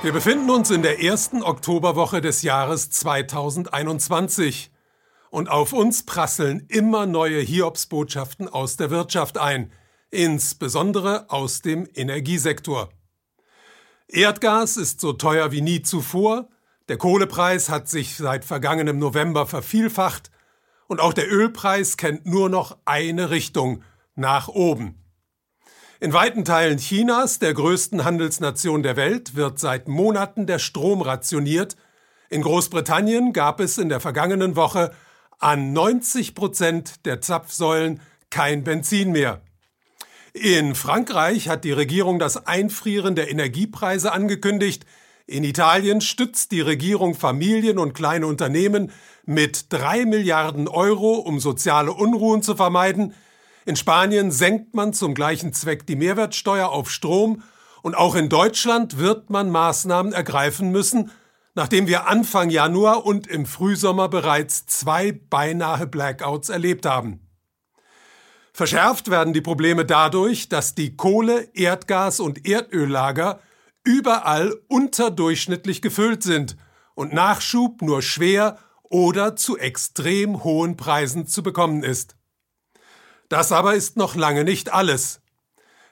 Wir befinden uns in der ersten Oktoberwoche des Jahres 2021 und auf uns prasseln immer neue Hiobsbotschaften aus der Wirtschaft ein, insbesondere aus dem Energiesektor. Erdgas ist so teuer wie nie zuvor, der Kohlepreis hat sich seit vergangenem November vervielfacht und auch der Ölpreis kennt nur noch eine Richtung nach oben. In weiten Teilen Chinas, der größten Handelsnation der Welt, wird seit Monaten der Strom rationiert. In Großbritannien gab es in der vergangenen Woche an 90 Prozent der Zapfsäulen kein Benzin mehr. In Frankreich hat die Regierung das Einfrieren der Energiepreise angekündigt. In Italien stützt die Regierung Familien und kleine Unternehmen mit drei Milliarden Euro, um soziale Unruhen zu vermeiden. In Spanien senkt man zum gleichen Zweck die Mehrwertsteuer auf Strom und auch in Deutschland wird man Maßnahmen ergreifen müssen, nachdem wir Anfang Januar und im Frühsommer bereits zwei beinahe Blackouts erlebt haben. Verschärft werden die Probleme dadurch, dass die Kohle-, Erdgas- und Erdöllager überall unterdurchschnittlich gefüllt sind und Nachschub nur schwer oder zu extrem hohen Preisen zu bekommen ist. Das aber ist noch lange nicht alles.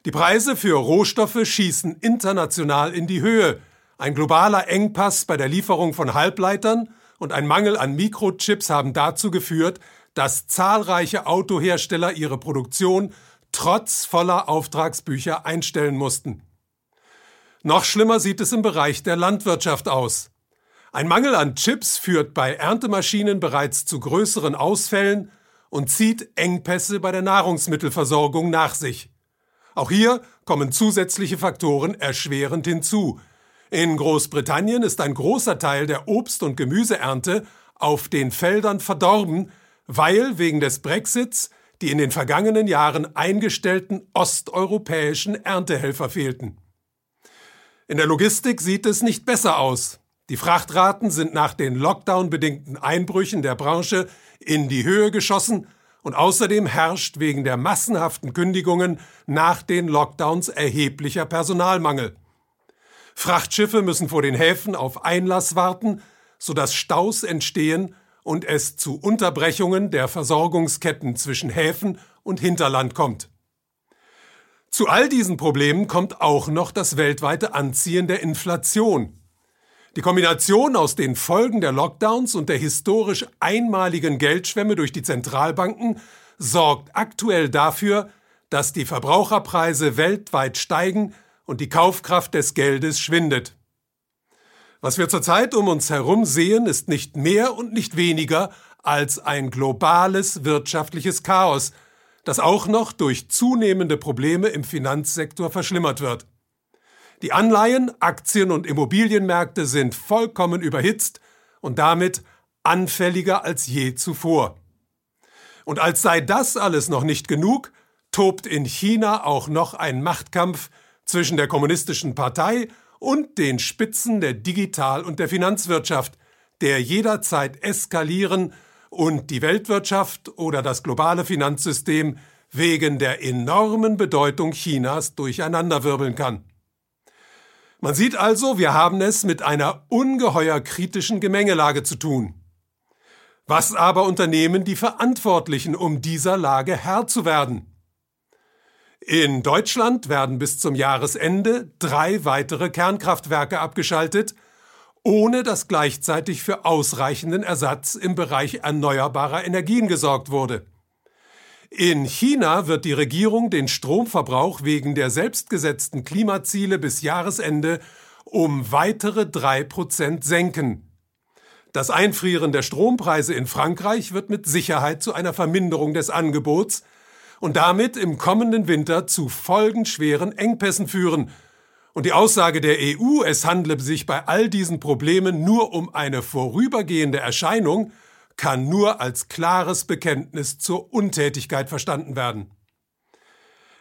Die Preise für Rohstoffe schießen international in die Höhe. Ein globaler Engpass bei der Lieferung von Halbleitern und ein Mangel an Mikrochips haben dazu geführt, dass zahlreiche Autohersteller ihre Produktion trotz voller Auftragsbücher einstellen mussten. Noch schlimmer sieht es im Bereich der Landwirtschaft aus. Ein Mangel an Chips führt bei Erntemaschinen bereits zu größeren Ausfällen und zieht Engpässe bei der Nahrungsmittelversorgung nach sich. Auch hier kommen zusätzliche Faktoren erschwerend hinzu. In Großbritannien ist ein großer Teil der Obst- und Gemüseernte auf den Feldern verdorben, weil wegen des Brexits die in den vergangenen Jahren eingestellten osteuropäischen Erntehelfer fehlten. In der Logistik sieht es nicht besser aus. Die Frachtraten sind nach den Lockdown-bedingten Einbrüchen der Branche in die Höhe geschossen und außerdem herrscht wegen der massenhaften Kündigungen nach den Lockdowns erheblicher Personalmangel. Frachtschiffe müssen vor den Häfen auf Einlass warten, sodass Staus entstehen und es zu Unterbrechungen der Versorgungsketten zwischen Häfen und Hinterland kommt. Zu all diesen Problemen kommt auch noch das weltweite Anziehen der Inflation. Die Kombination aus den Folgen der Lockdowns und der historisch einmaligen Geldschwemme durch die Zentralbanken sorgt aktuell dafür, dass die Verbraucherpreise weltweit steigen und die Kaufkraft des Geldes schwindet. Was wir zurzeit um uns herum sehen, ist nicht mehr und nicht weniger als ein globales wirtschaftliches Chaos, das auch noch durch zunehmende Probleme im Finanzsektor verschlimmert wird. Die Anleihen, Aktien und Immobilienmärkte sind vollkommen überhitzt und damit anfälliger als je zuvor. Und als sei das alles noch nicht genug, tobt in China auch noch ein Machtkampf zwischen der Kommunistischen Partei und den Spitzen der Digital- und der Finanzwirtschaft, der jederzeit eskalieren und die Weltwirtschaft oder das globale Finanzsystem wegen der enormen Bedeutung Chinas durcheinanderwirbeln kann. Man sieht also, wir haben es mit einer ungeheuer kritischen Gemengelage zu tun. Was aber unternehmen die Verantwortlichen, um dieser Lage Herr zu werden? In Deutschland werden bis zum Jahresende drei weitere Kernkraftwerke abgeschaltet, ohne dass gleichzeitig für ausreichenden Ersatz im Bereich erneuerbarer Energien gesorgt wurde. In China wird die Regierung den Stromverbrauch wegen der selbstgesetzten Klimaziele bis Jahresende um weitere drei Prozent senken. Das Einfrieren der Strompreise in Frankreich wird mit Sicherheit zu einer Verminderung des Angebots und damit im kommenden Winter zu folgenschweren Engpässen führen. Und die Aussage der EU, es handle sich bei all diesen Problemen nur um eine vorübergehende Erscheinung, kann nur als klares Bekenntnis zur Untätigkeit verstanden werden.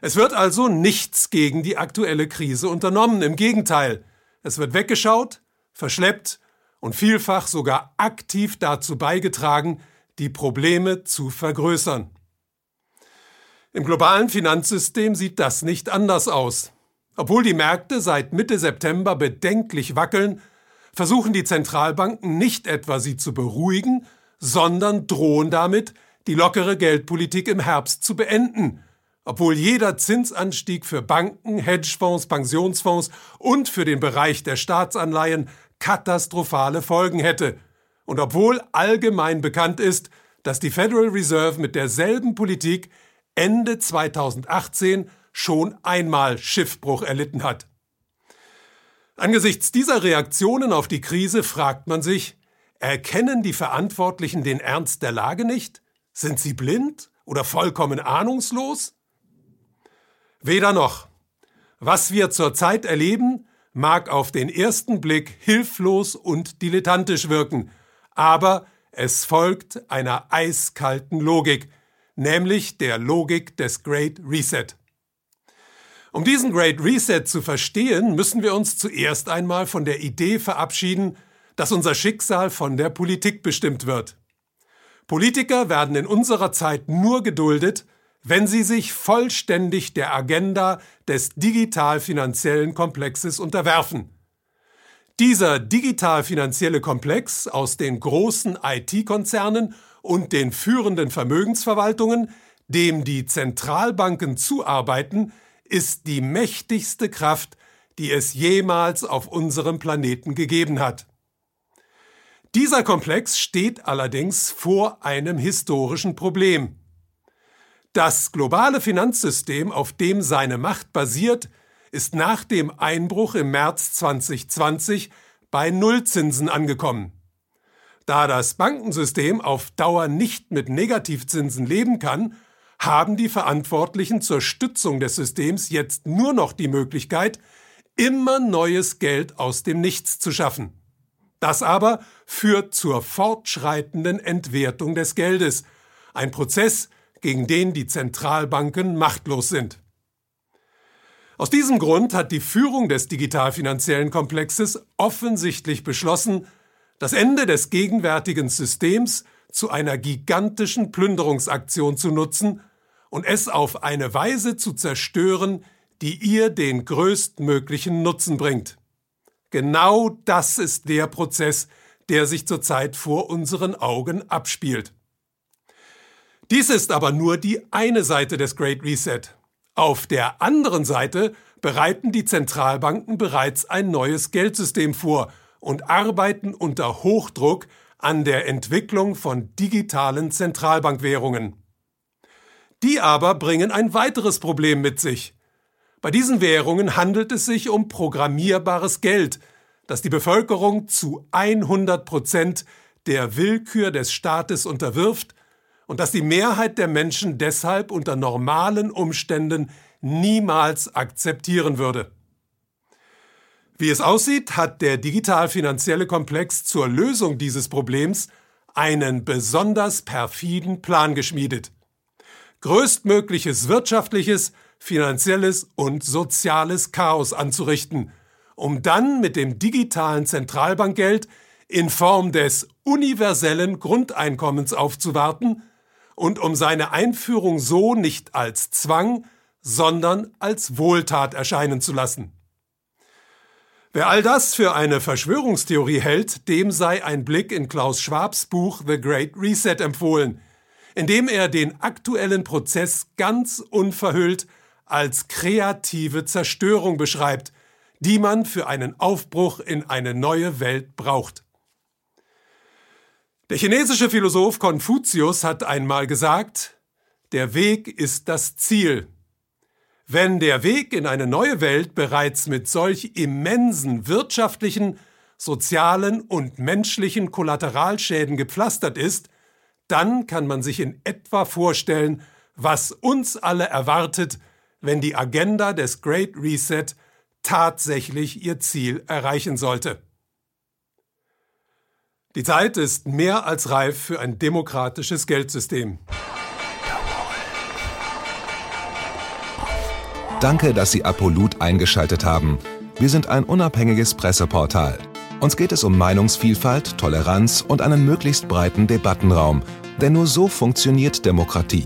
Es wird also nichts gegen die aktuelle Krise unternommen, im Gegenteil, es wird weggeschaut, verschleppt und vielfach sogar aktiv dazu beigetragen, die Probleme zu vergrößern. Im globalen Finanzsystem sieht das nicht anders aus. Obwohl die Märkte seit Mitte September bedenklich wackeln, versuchen die Zentralbanken nicht etwa sie zu beruhigen, sondern drohen damit, die lockere Geldpolitik im Herbst zu beenden, obwohl jeder Zinsanstieg für Banken, Hedgefonds, Pensionsfonds und für den Bereich der Staatsanleihen katastrophale Folgen hätte, und obwohl allgemein bekannt ist, dass die Federal Reserve mit derselben Politik Ende 2018 schon einmal Schiffbruch erlitten hat. Angesichts dieser Reaktionen auf die Krise fragt man sich, erkennen die Verantwortlichen den Ernst der Lage nicht? Sind sie blind oder vollkommen ahnungslos? Weder noch. Was wir zurzeit erleben, mag auf den ersten Blick hilflos und dilettantisch wirken, aber es folgt einer eiskalten Logik, nämlich der Logik des Great Reset. Um diesen Great Reset zu verstehen, müssen wir uns zuerst einmal von der Idee verabschieden, dass unser Schicksal von der Politik bestimmt wird. Politiker werden in unserer Zeit nur geduldet, wenn sie sich vollständig der Agenda des digital-finanziellen Komplexes unterwerfen. Dieser digital-finanzielle Komplex aus den großen IT-Konzernen und den führenden Vermögensverwaltungen, dem die Zentralbanken zuarbeiten, ist die mächtigste Kraft, die es jemals auf unserem Planeten gegeben hat. Dieser Komplex steht allerdings vor einem historischen Problem. Das globale Finanzsystem, auf dem seine Macht basiert, ist nach dem Einbruch im März 2020 bei Nullzinsen angekommen. Da das Bankensystem auf Dauer nicht mit Negativzinsen leben kann, haben die Verantwortlichen zur Stützung des Systems jetzt nur noch die Möglichkeit, immer neues Geld aus dem Nichts zu schaffen. Das aber führt zur fortschreitenden Entwertung des Geldes, ein Prozess, gegen den die Zentralbanken machtlos sind. Aus diesem Grund hat die Führung des digitalfinanziellen Komplexes offensichtlich beschlossen, das Ende des gegenwärtigen Systems zu einer gigantischen Plünderungsaktion zu nutzen und es auf eine Weise zu zerstören, die ihr den größtmöglichen Nutzen bringt. Genau das ist der Prozess, der sich zurzeit vor unseren Augen abspielt. Dies ist aber nur die eine Seite des Great Reset. Auf der anderen Seite bereiten die Zentralbanken bereits ein neues Geldsystem vor und arbeiten unter Hochdruck an der Entwicklung von digitalen Zentralbankwährungen. Die aber bringen ein weiteres Problem mit sich. Bei diesen Währungen handelt es sich um programmierbares Geld, das die Bevölkerung zu 100 Prozent der Willkür des Staates unterwirft und dass die Mehrheit der Menschen deshalb unter normalen Umständen niemals akzeptieren würde. Wie es aussieht, hat der digital-finanzielle Komplex zur Lösung dieses Problems einen besonders perfiden Plan geschmiedet. Größtmögliches wirtschaftliches, finanzielles und soziales Chaos anzurichten, um dann mit dem digitalen Zentralbankgeld in Form des universellen Grundeinkommens aufzuwarten und um seine Einführung so nicht als Zwang, sondern als Wohltat erscheinen zu lassen. Wer all das für eine Verschwörungstheorie hält, dem sei ein Blick in Klaus Schwabs Buch The Great Reset empfohlen, in dem er den aktuellen Prozess ganz unverhüllt als kreative Zerstörung beschreibt, die man für einen Aufbruch in eine neue Welt braucht. Der chinesische Philosoph Konfuzius hat einmal gesagt, der Weg ist das Ziel. Wenn der Weg in eine neue Welt bereits mit solch immensen wirtschaftlichen, sozialen und menschlichen Kollateralschäden gepflastert ist, dann kann man sich in etwa vorstellen, was uns alle erwartet, wenn die Agenda des Great Reset tatsächlich ihr Ziel erreichen sollte. Die Zeit ist mehr als reif für ein demokratisches Geldsystem. Danke, dass Sie Apolut eingeschaltet haben. Wir sind ein unabhängiges Presseportal. Uns geht es um Meinungsvielfalt, Toleranz und einen möglichst breiten Debattenraum, denn nur so funktioniert Demokratie.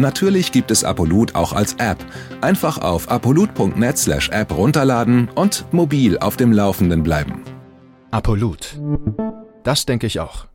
Natürlich gibt es Apolut auch als App. Einfach auf apolut.net/app runterladen und mobil auf dem Laufenden bleiben. Apolut. Das denke ich auch.